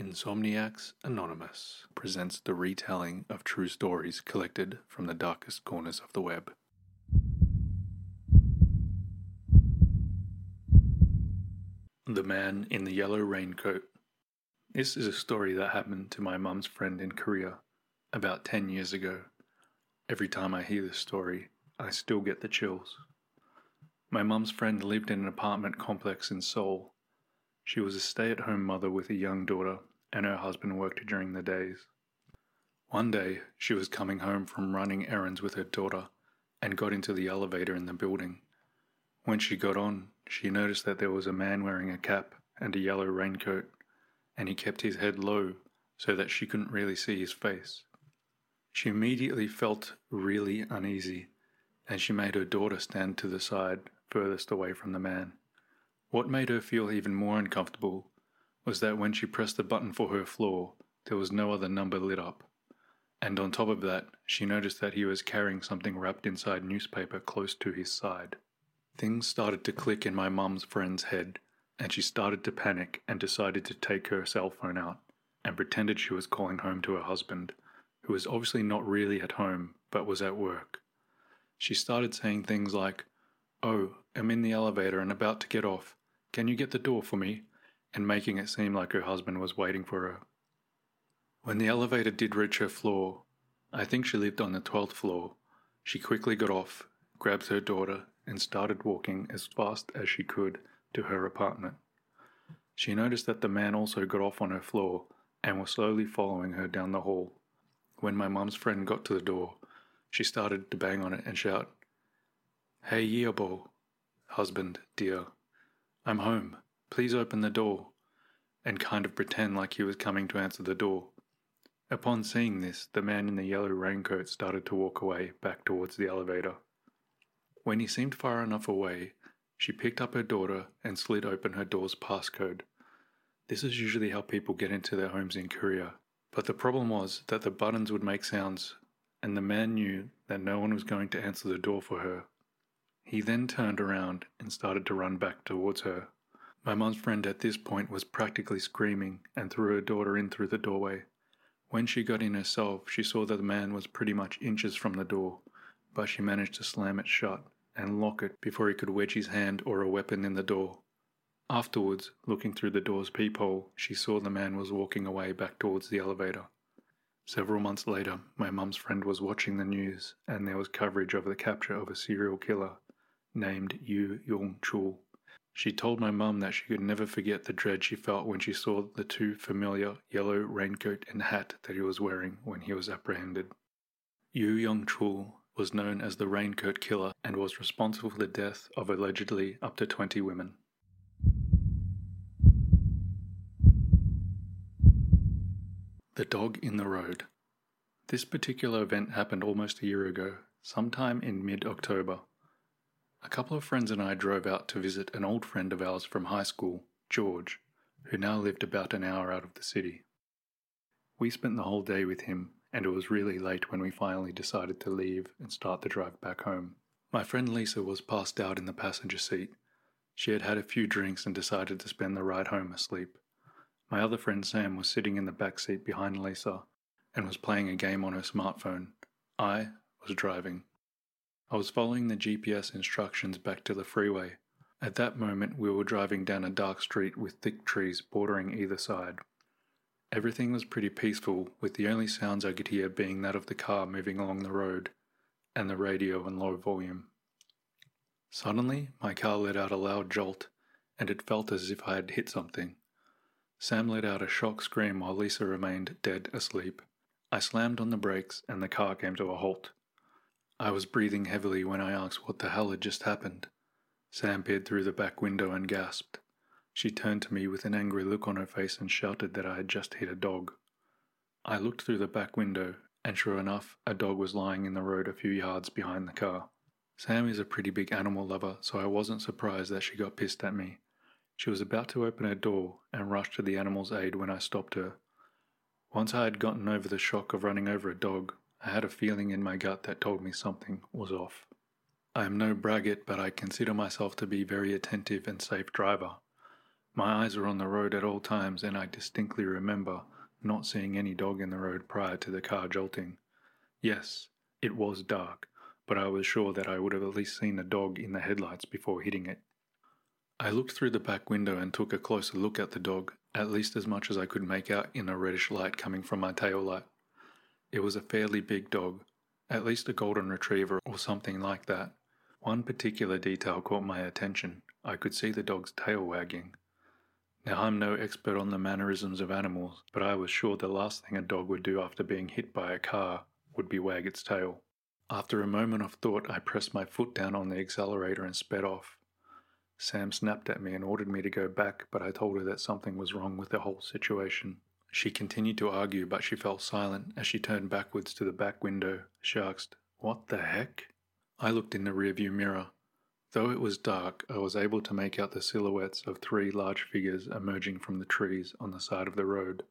Insomniacs Anonymous presents the retelling of true stories collected from the darkest corners of the web. The Man in the Yellow Raincoat. This is a story that happened to my mum's friend in Korea about 10 years ago. Every time I hear this story, I still get the chills. My mum's friend lived in an apartment complex in Seoul she was a stay at home mother with a young daughter, and her husband worked during the days. One day, she was coming home from running errands with her daughter and got into the elevator in the building. When she got on, she noticed that there was a man wearing a cap and a yellow raincoat, and he kept his head low so that she couldn't really see his face. She immediately felt really uneasy, and she made her daughter stand to the side furthest away from the man. What made her feel even more uncomfortable was that when she pressed the button for her floor, there was no other number lit up. And on top of that, she noticed that he was carrying something wrapped inside newspaper close to his side. Things started to click in my mum's friend's head, and she started to panic and decided to take her cell phone out and pretended she was calling home to her husband, who was obviously not really at home but was at work. She started saying things like, Oh, I'm in the elevator and about to get off. Can you get the door for me? And making it seem like her husband was waiting for her. When the elevator did reach her floor, I think she lived on the 12th floor, she quickly got off, grabbed her daughter, and started walking as fast as she could to her apartment. She noticed that the man also got off on her floor and was slowly following her down the hall. When my mum's friend got to the door, she started to bang on it and shout, Hey Yeobo, husband, dear, I'm home. Please open the door. And kind of pretend like he was coming to answer the door. Upon seeing this, the man in the yellow raincoat started to walk away back towards the elevator. When he seemed far enough away, she picked up her daughter and slid open her door's passcode. This is usually how people get into their homes in Korea, but the problem was that the buttons would make sounds, and the man knew that no one was going to answer the door for her. He then turned around and started to run back towards her. My mum's friend at this point was practically screaming and threw her daughter in through the doorway. When she got in herself, she saw that the man was pretty much inches from the door, but she managed to slam it shut and lock it before he could wedge his hand or a weapon in the door. Afterwards, looking through the door's peephole, she saw the man was walking away back towards the elevator. Several months later, my mum's friend was watching the news, and there was coverage of the capture of a serial killer named Yu Yong Chul. She told my mum that she could never forget the dread she felt when she saw the too familiar yellow raincoat and hat that he was wearing when he was apprehended. Yu Yong Chul was known as the Raincoat Killer and was responsible for the death of allegedly up to 20 women. The Dog in the Road. This particular event happened almost a year ago, sometime in mid October. A couple of friends and I drove out to visit an old friend of ours from high school, George, who now lived about an hour out of the city. We spent the whole day with him, and it was really late when we finally decided to leave and start the drive back home. My friend Lisa was passed out in the passenger seat. She had had a few drinks and decided to spend the ride home asleep. My other friend Sam was sitting in the back seat behind Lisa and was playing a game on her smartphone. I was driving. I was following the GPS instructions back to the freeway. At that moment, we were driving down a dark street with thick trees bordering either side. Everything was pretty peaceful, with the only sounds I could hear being that of the car moving along the road and the radio on low volume. Suddenly, my car let out a loud jolt, and it felt as if I had hit something. Sam let out a shock scream while Lisa remained dead asleep. I slammed on the brakes, and the car came to a halt. I was breathing heavily when I asked what the hell had just happened. Sam peered through the back window and gasped. She turned to me with an angry look on her face and shouted that I had just hit a dog. I looked through the back window, and sure enough, a dog was lying in the road a few yards behind the car. Sam is a pretty big animal lover, so I wasn't surprised that she got pissed at me. She was about to open her door and rush to the animal's aid when I stopped her. Once I had gotten over the shock of running over a dog, I had a feeling in my gut that told me something was off. I am no braggart, but I consider myself to be a very attentive and safe driver. My eyes were on the road at all times, and I distinctly remember not seeing any dog in the road prior to the car jolting. Yes, it was dark, but I was sure that I would have at least seen a dog in the headlights before hitting it. I looked through the back window and took a closer look at the dog, at least as much as I could make out in a reddish light coming from my tail light. It was a fairly big dog, at least a golden retriever or something like that. One particular detail caught my attention. I could see the dog's tail wagging. Now, I'm no expert on the mannerisms of animals, but I was sure the last thing a dog would do after being hit by a car would be wag its tail. After a moment of thought, I pressed my foot down on the accelerator and sped off. Sam snapped at me and ordered me to go back, but I told her that something was wrong with the whole situation. She continued to argue, but she fell silent as she turned backwards to the back window. She asked, What the heck? I looked in the rearview mirror. Though it was dark, I was able to make out the silhouettes of three large figures emerging from the trees on the side of the road.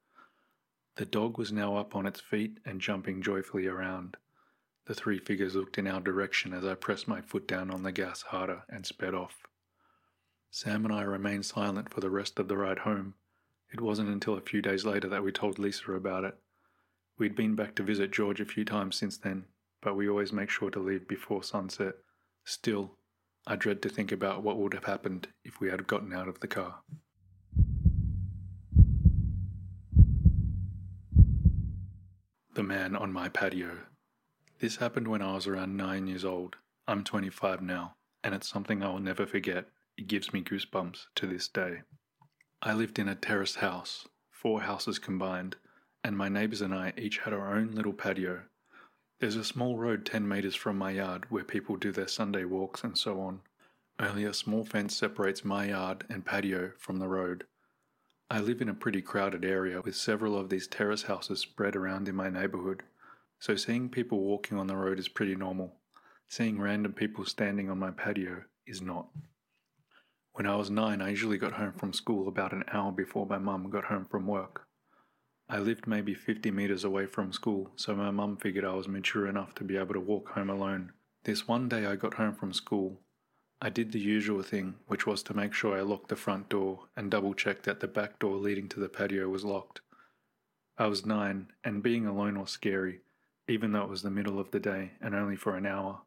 The dog was now up on its feet and jumping joyfully around. The three figures looked in our direction as I pressed my foot down on the gas harder and sped off. Sam and I remained silent for the rest of the ride home. It wasn't until a few days later that we told Lisa about it. We'd been back to visit George a few times since then, but we always make sure to leave before sunset. Still, I dread to think about what would have happened if we had gotten out of the car. The man on my patio. This happened when I was around 9 years old. I'm 25 now, and it's something I will never forget. It gives me goosebumps to this day. I lived in a terraced house, four houses combined, and my neighbours and I each had our own little patio. There's a small road 10 metres from my yard where people do their Sunday walks and so on. Only a small fence separates my yard and patio from the road. I live in a pretty crowded area with several of these terrace houses spread around in my neighbourhood so seeing people walking on the road is pretty normal. Seeing random people standing on my patio is not. When I was nine, I usually got home from school about an hour before my mum got home from work. I lived maybe 50 metres away from school, so my mum figured I was mature enough to be able to walk home alone. This one day I got home from school. I did the usual thing, which was to make sure I locked the front door and double check that the back door leading to the patio was locked. I was nine, and being alone was scary, even though it was the middle of the day and only for an hour.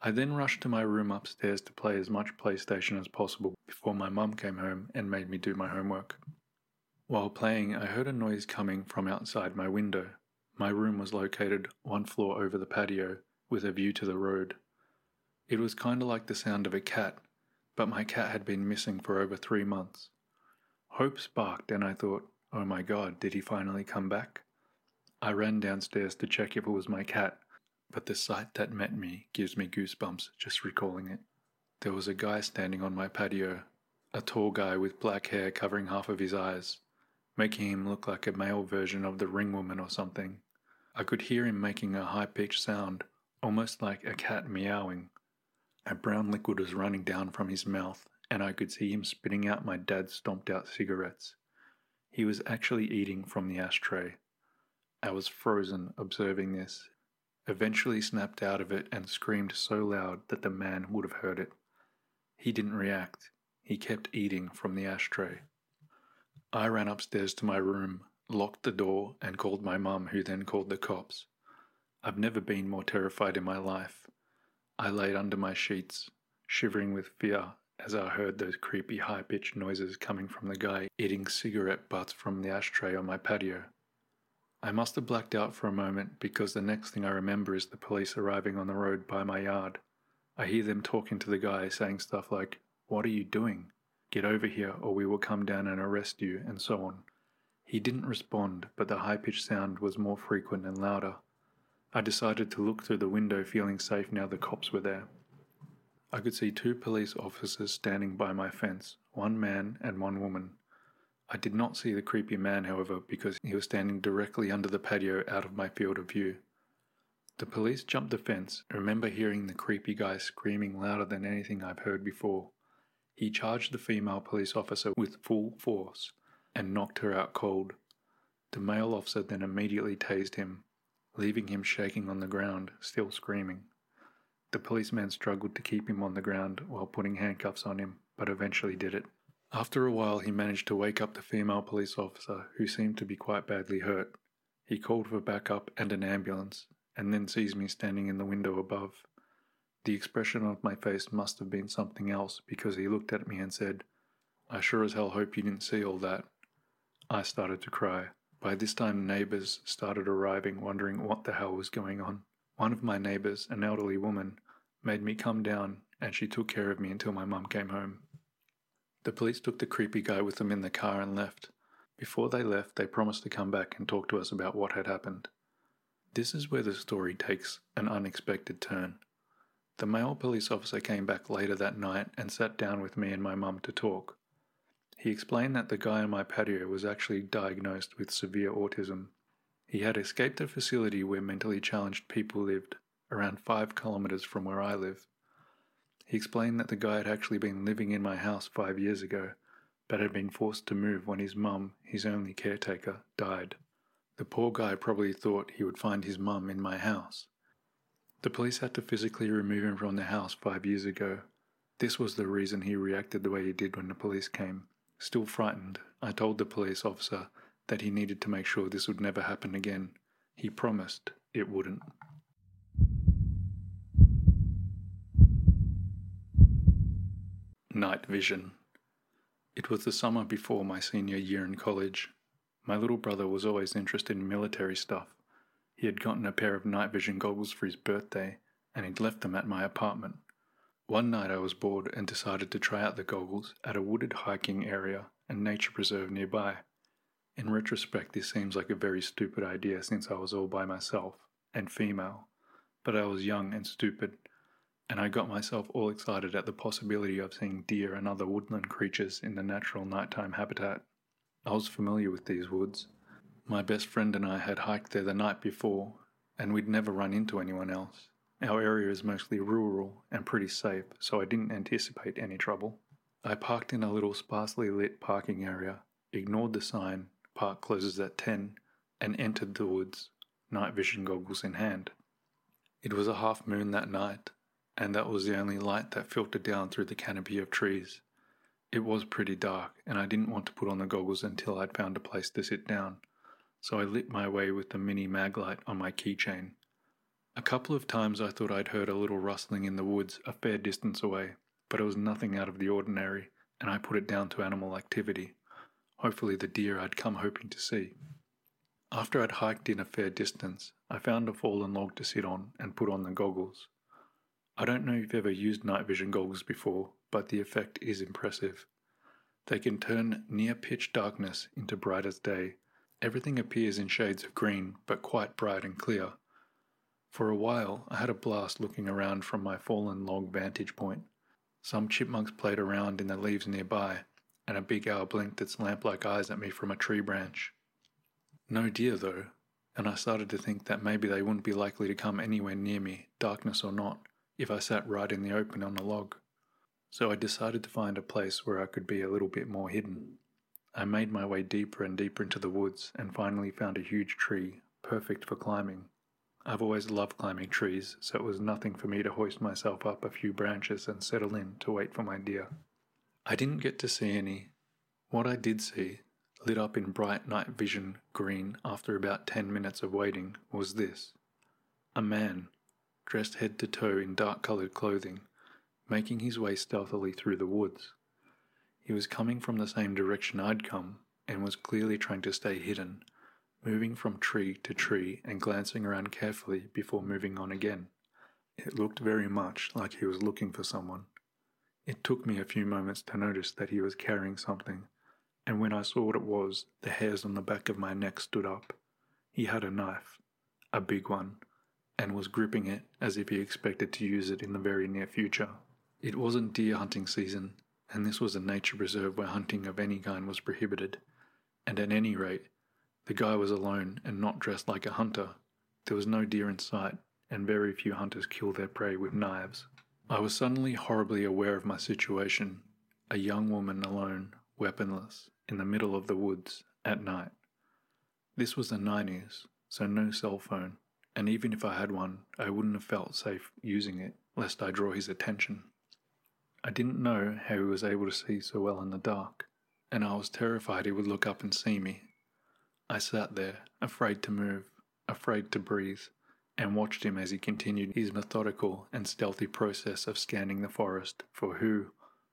I then rushed to my room upstairs to play as much PlayStation as possible before my mum came home and made me do my homework. While playing, I heard a noise coming from outside my window. My room was located one floor over the patio with a view to the road. It was kind of like the sound of a cat, but my cat had been missing for over three months. Hope sparked, and I thought, oh my god, did he finally come back? I ran downstairs to check if it was my cat, but the sight that met me gives me goosebumps just recalling it. There was a guy standing on my patio, a tall guy with black hair covering half of his eyes, making him look like a male version of the ring woman or something. I could hear him making a high pitched sound, almost like a cat meowing. A brown liquid was running down from his mouth, and I could see him spitting out my dad's stomped out cigarettes. He was actually eating from the ashtray. I was frozen observing this, eventually snapped out of it and screamed so loud that the man would have heard it. He didn't react. He kept eating from the ashtray. I ran upstairs to my room, locked the door, and called my mum, who then called the cops. I've never been more terrified in my life. I laid under my sheets, shivering with fear as I heard those creepy high pitched noises coming from the guy eating cigarette butts from the ashtray on my patio. I must have blacked out for a moment because the next thing I remember is the police arriving on the road by my yard. I hear them talking to the guy saying stuff like, What are you doing? Get over here or we will come down and arrest you, and so on. He didn't respond, but the high pitched sound was more frequent and louder. I decided to look through the window, feeling safe now the cops were there. I could see two police officers standing by my fence, one man and one woman. I did not see the creepy man, however, because he was standing directly under the patio out of my field of view. The police jumped the fence. I remember hearing the creepy guy screaming louder than anything I've heard before. He charged the female police officer with full force and knocked her out cold. The male officer then immediately tased him, leaving him shaking on the ground, still screaming. The policeman struggled to keep him on the ground while putting handcuffs on him, but eventually did it. After a while, he managed to wake up the female police officer, who seemed to be quite badly hurt. He called for backup and an ambulance, and then sees me standing in the window above. The expression of my face must have been something else because he looked at me and said, I sure as hell hope you didn't see all that. I started to cry. By this time, neighbors started arriving, wondering what the hell was going on. One of my neighbors, an elderly woman, made me come down and she took care of me until my mum came home. The police took the creepy guy with them in the car and left. Before they left, they promised to come back and talk to us about what had happened. This is where the story takes an unexpected turn. The male police officer came back later that night and sat down with me and my mum to talk. He explained that the guy on my patio was actually diagnosed with severe autism. He had escaped a facility where mentally challenged people lived, around five kilometers from where I live. He explained that the guy had actually been living in my house five years ago, but had been forced to move when his mum, his only caretaker, died. The poor guy probably thought he would find his mum in my house. The police had to physically remove him from the house five years ago. This was the reason he reacted the way he did when the police came. Still frightened, I told the police officer that he needed to make sure this would never happen again. He promised it wouldn't. Night Vision. It was the summer before my senior year in college. My little brother was always interested in military stuff. He had gotten a pair of night vision goggles for his birthday, and he'd left them at my apartment. One night I was bored and decided to try out the goggles at a wooded hiking area and nature preserve nearby. In retrospect, this seems like a very stupid idea since I was all by myself and female, but I was young and stupid, and I got myself all excited at the possibility of seeing deer and other woodland creatures in the natural nighttime habitat. I was familiar with these woods. My best friend and I had hiked there the night before, and we'd never run into anyone else. Our area is mostly rural and pretty safe, so I didn't anticipate any trouble. I parked in a little sparsely lit parking area, ignored the sign, park closes at 10, and entered the woods, night vision goggles in hand. It was a half moon that night, and that was the only light that filtered down through the canopy of trees. It was pretty dark, and I didn't want to put on the goggles until I'd found a place to sit down, so I lit my way with the mini mag light on my keychain. A couple of times I thought I'd heard a little rustling in the woods a fair distance away, but it was nothing out of the ordinary, and I put it down to animal activity, hopefully the deer I'd come hoping to see. After I'd hiked in a fair distance, I found a fallen log to sit on and put on the goggles. I don't know if you've ever used night vision goggles before, but the effect is impressive. They can turn near pitch darkness into bright as day. Everything appears in shades of green, but quite bright and clear. For a while, I had a blast looking around from my fallen log vantage point. Some chipmunks played around in the leaves nearby, and a big owl blinked its lamp like eyes at me from a tree branch. No deer, though, and I started to think that maybe they wouldn't be likely to come anywhere near me, darkness or not, if I sat right in the open on a log. So I decided to find a place where I could be a little bit more hidden. I made my way deeper and deeper into the woods and finally found a huge tree, perfect for climbing. I've always loved climbing trees, so it was nothing for me to hoist myself up a few branches and settle in to wait for my deer. I didn't get to see any. What I did see, lit up in bright night vision green after about ten minutes of waiting, was this a man, dressed head to toe in dark coloured clothing, making his way stealthily through the woods. He was coming from the same direction I'd come and was clearly trying to stay hidden moving from tree to tree and glancing around carefully before moving on again. It looked very much like he was looking for someone. It took me a few moments to notice that he was carrying something, and when I saw what it was, the hairs on the back of my neck stood up. He had a knife, a big one, and was gripping it as if he expected to use it in the very near future. It wasn't deer hunting season, and this was a nature reserve where hunting of any kind was prohibited, and at any rate, the guy was alone and not dressed like a hunter. There was no deer in sight, and very few hunters kill their prey with knives. I was suddenly horribly aware of my situation a young woman alone, weaponless, in the middle of the woods, at night. This was the 90s, so no cell phone, and even if I had one, I wouldn't have felt safe using it, lest I draw his attention. I didn't know how he was able to see so well in the dark, and I was terrified he would look up and see me. I sat there, afraid to move, afraid to breathe, and watched him as he continued his methodical and stealthy process of scanning the forest for who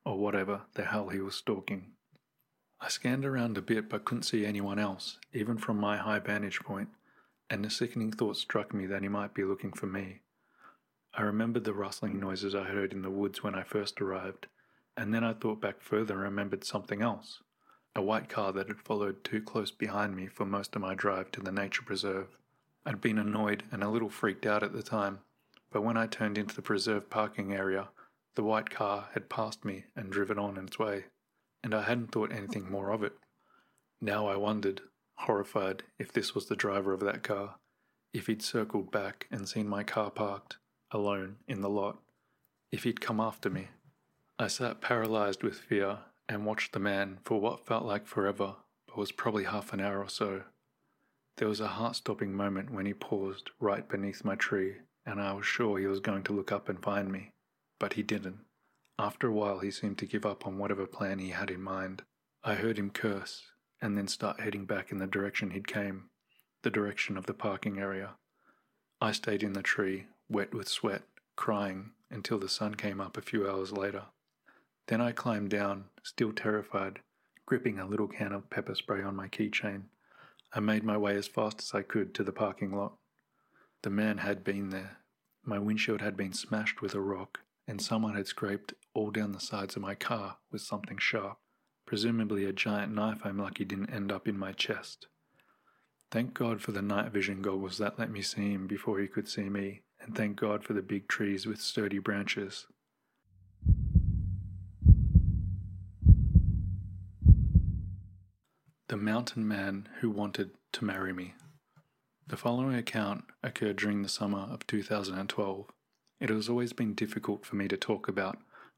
or whatever the hell he was stalking. I scanned around a bit but couldn't see anyone else, even from my high vantage point, and the sickening thought struck me that he might be looking for me. I remembered the rustling noises I heard in the woods when I first arrived, and then I thought back further and remembered something else a white car that had followed too close behind me for most of my drive to the nature preserve. I'd been annoyed and a little freaked out at the time, but when I turned into the preserve parking area, the white car had passed me and driven on its way, and I hadn't thought anything more of it. Now I wondered, horrified, if this was the driver of that car, if he'd circled back and seen my car parked, alone in the lot, if he'd come after me. I sat paralyzed with fear and watched the man for what felt like forever, but was probably half an hour or so. There was a heart stopping moment when he paused right beneath my tree, and I was sure he was going to look up and find me, but he didn't. After a while, he seemed to give up on whatever plan he had in mind. I heard him curse, and then start heading back in the direction he'd came, the direction of the parking area. I stayed in the tree, wet with sweat, crying, until the sun came up a few hours later. Then I climbed down, still terrified, gripping a little can of pepper spray on my keychain. I made my way as fast as I could to the parking lot. The man had been there. My windshield had been smashed with a rock, and someone had scraped all down the sides of my car with something sharp, presumably a giant knife I'm lucky didn't end up in my chest. Thank God for the night vision goggles that let me see him before he could see me, and thank God for the big trees with sturdy branches. The Mountain Man Who Wanted to Marry Me. The following account occurred during the summer of 2012. It has always been difficult for me to talk about,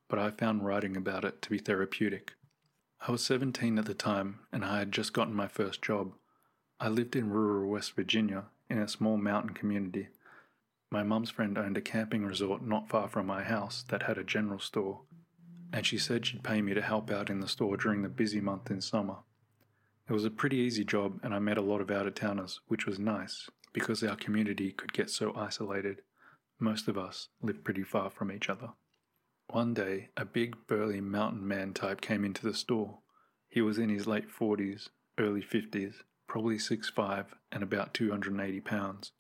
but I found writing about it to be therapeutic. I was 17 at the time, and I had just gotten my first job. I lived in rural West Virginia in a small mountain community. My mum's friend owned a camping resort not far from my house that had a general store, and she said she'd pay me to help out in the store during the busy month in summer. It was a pretty easy job, and I met a lot of out of towners, which was nice because our community could get so isolated. Most of us lived pretty far from each other. One day, a big, burly mountain man type came into the store. He was in his late 40s, early 50s, probably 6'5 and about 280 pounds.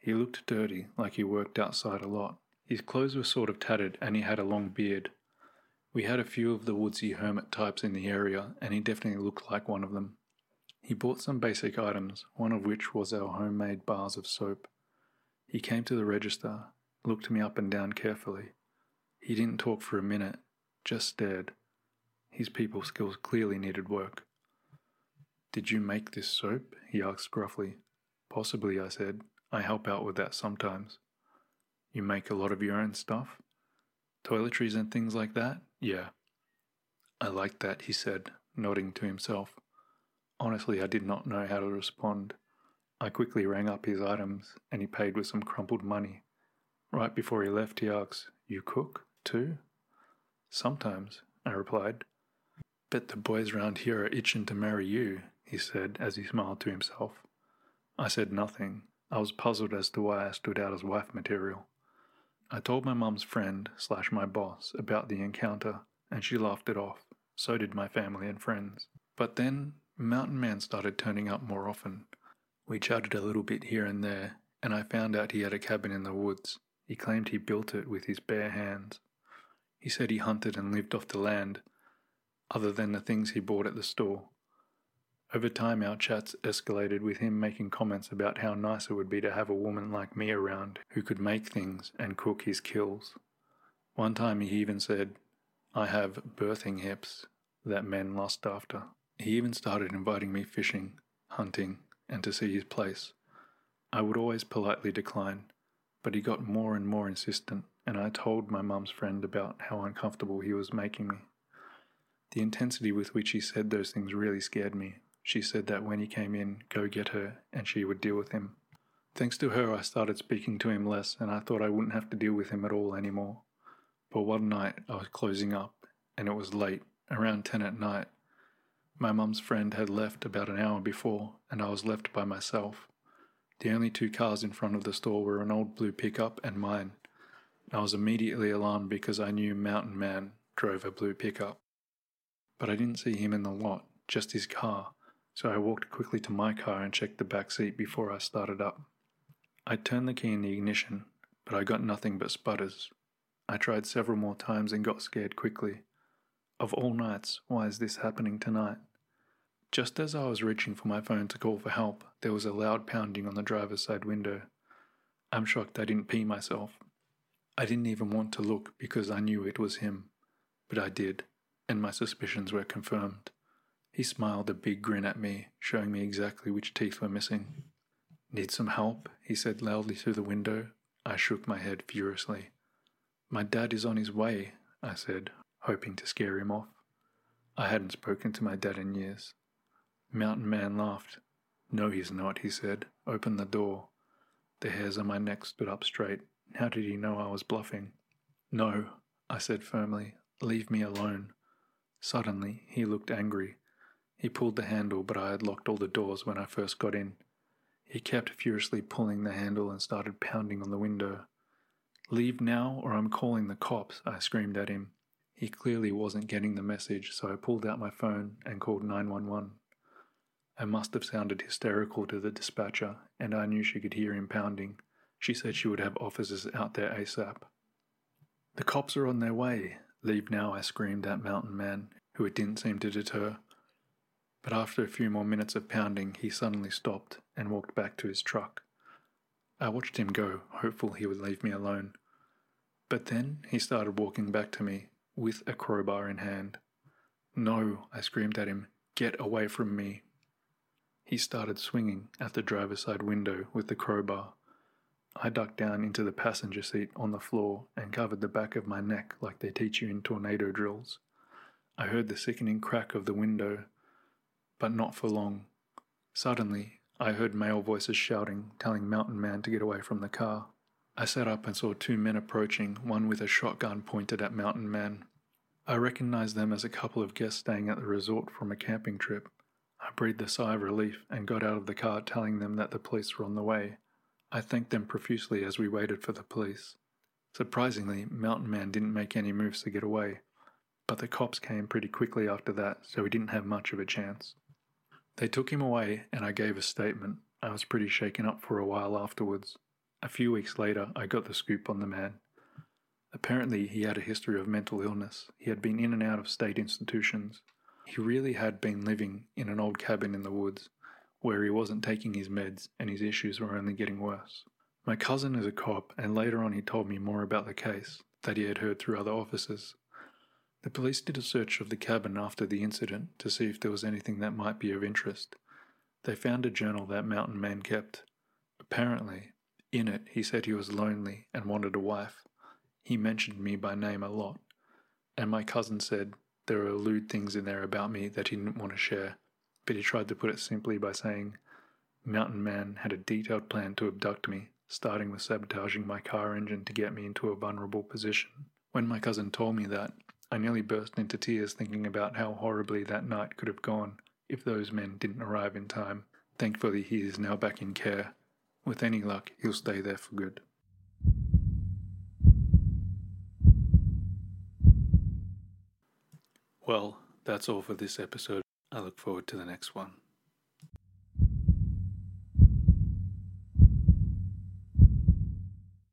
He looked dirty, like he worked outside a lot. His clothes were sort of tattered and he had a long beard. We had a few of the woodsy hermit types in the area, and he definitely looked like one of them. He bought some basic items, one of which was our homemade bars of soap. He came to the register, looked me up and down carefully. He didn't talk for a minute, just stared. His people skills clearly needed work. Did you make this soap? he asked gruffly. Possibly, I said. I help out with that sometimes. You make a lot of your own stuff? Toiletries and things like that? Yeah. I like that, he said, nodding to himself. Honestly, I did not know how to respond. I quickly rang up his items, and he paid with some crumpled money. Right before he left, he asked, You cook, too? Sometimes, I replied. Bet the boys round here are itching to marry you, he said as he smiled to himself. I said nothing. I was puzzled as to why I stood out as wife material. I told my mum's friend slash my boss about the encounter, and she laughed it off. So did my family and friends. But then, Mountain Man started turning up more often. We chatted a little bit here and there, and I found out he had a cabin in the woods. He claimed he built it with his bare hands. He said he hunted and lived off the land, other than the things he bought at the store. Over time, our chats escalated with him making comments about how nice it would be to have a woman like me around who could make things and cook his kills. One time, he even said, I have birthing hips that men lust after. He even started inviting me fishing, hunting, and to see his place. I would always politely decline, but he got more and more insistent, and I told my mum's friend about how uncomfortable he was making me. The intensity with which he said those things really scared me, she said that when he came in, go get her, and she would deal with him. Thanks to her, I started speaking to him less, and I thought I wouldn't have to deal with him at all anymore. But one night I was closing up and it was late, around 10 at night. My mum's friend had left about an hour before and I was left by myself. The only two cars in front of the store were an old blue pickup and mine. I was immediately alarmed because I knew Mountain Man drove a blue pickup. But I didn't see him in the lot, just his car, so I walked quickly to my car and checked the back seat before I started up. I turned the key in the ignition, but I got nothing but sputters. I tried several more times and got scared quickly. Of all nights, why is this happening tonight? Just as I was reaching for my phone to call for help, there was a loud pounding on the driver's side window. I'm shocked I didn't pee myself. I didn't even want to look because I knew it was him, but I did, and my suspicions were confirmed. He smiled a big grin at me, showing me exactly which teeth were missing. Need some help? he said loudly through the window. I shook my head furiously. My dad is on his way, I said, hoping to scare him off. I hadn't spoken to my dad in years. Mountain Man laughed. No, he's not, he said. Open the door. The hairs on my neck stood up straight. How did he know I was bluffing? No, I said firmly. Leave me alone. Suddenly, he looked angry. He pulled the handle, but I had locked all the doors when I first got in. He kept furiously pulling the handle and started pounding on the window. Leave now, or I'm calling the cops, I screamed at him. He clearly wasn't getting the message, so I pulled out my phone and called 911. I must have sounded hysterical to the dispatcher, and I knew she could hear him pounding. She said she would have officers out there ASAP. The cops are on their way. Leave now, I screamed at Mountain Man, who it didn't seem to deter. But after a few more minutes of pounding, he suddenly stopped and walked back to his truck. I watched him go, hopeful he would leave me alone. But then he started walking back to me, with a crowbar in hand. No, I screamed at him, get away from me. He started swinging at the driver's side window with the crowbar. I ducked down into the passenger seat on the floor and covered the back of my neck like they teach you in tornado drills. I heard the sickening crack of the window but not for long. Suddenly, I heard male voices shouting, telling Mountain Man to get away from the car. I sat up and saw two men approaching, one with a shotgun pointed at Mountain Man. I recognized them as a couple of guests staying at the resort from a camping trip. I breathed a sigh of relief and got out of the car telling them that the police were on the way. I thanked them profusely as we waited for the police. Surprisingly, Mountain Man didn't make any moves to get away, but the cops came pretty quickly after that, so he didn't have much of a chance. They took him away, and I gave a statement. I was pretty shaken up for a while afterwards. A few weeks later, I got the scoop on the man. Apparently, he had a history of mental illness. He had been in and out of state institutions. He really had been living in an old cabin in the woods, where he wasn't taking his meds and his issues were only getting worse. My cousin is a cop, and later on he told me more about the case that he had heard through other officers. The police did a search of the cabin after the incident to see if there was anything that might be of interest. They found a journal that Mountain Man kept. Apparently, in it he said he was lonely and wanted a wife. He mentioned me by name a lot, and my cousin said there were lewd things in there about me that he didn't want to share, but he tried to put it simply by saying Mountain Man had a detailed plan to abduct me, starting with sabotaging my car engine to get me into a vulnerable position. When my cousin told me that, I nearly burst into tears thinking about how horribly that night could have gone if those men didn't arrive in time. Thankfully, he is now back in care. With any luck, he'll stay there for good. Well, that's all for this episode. I look forward to the next one.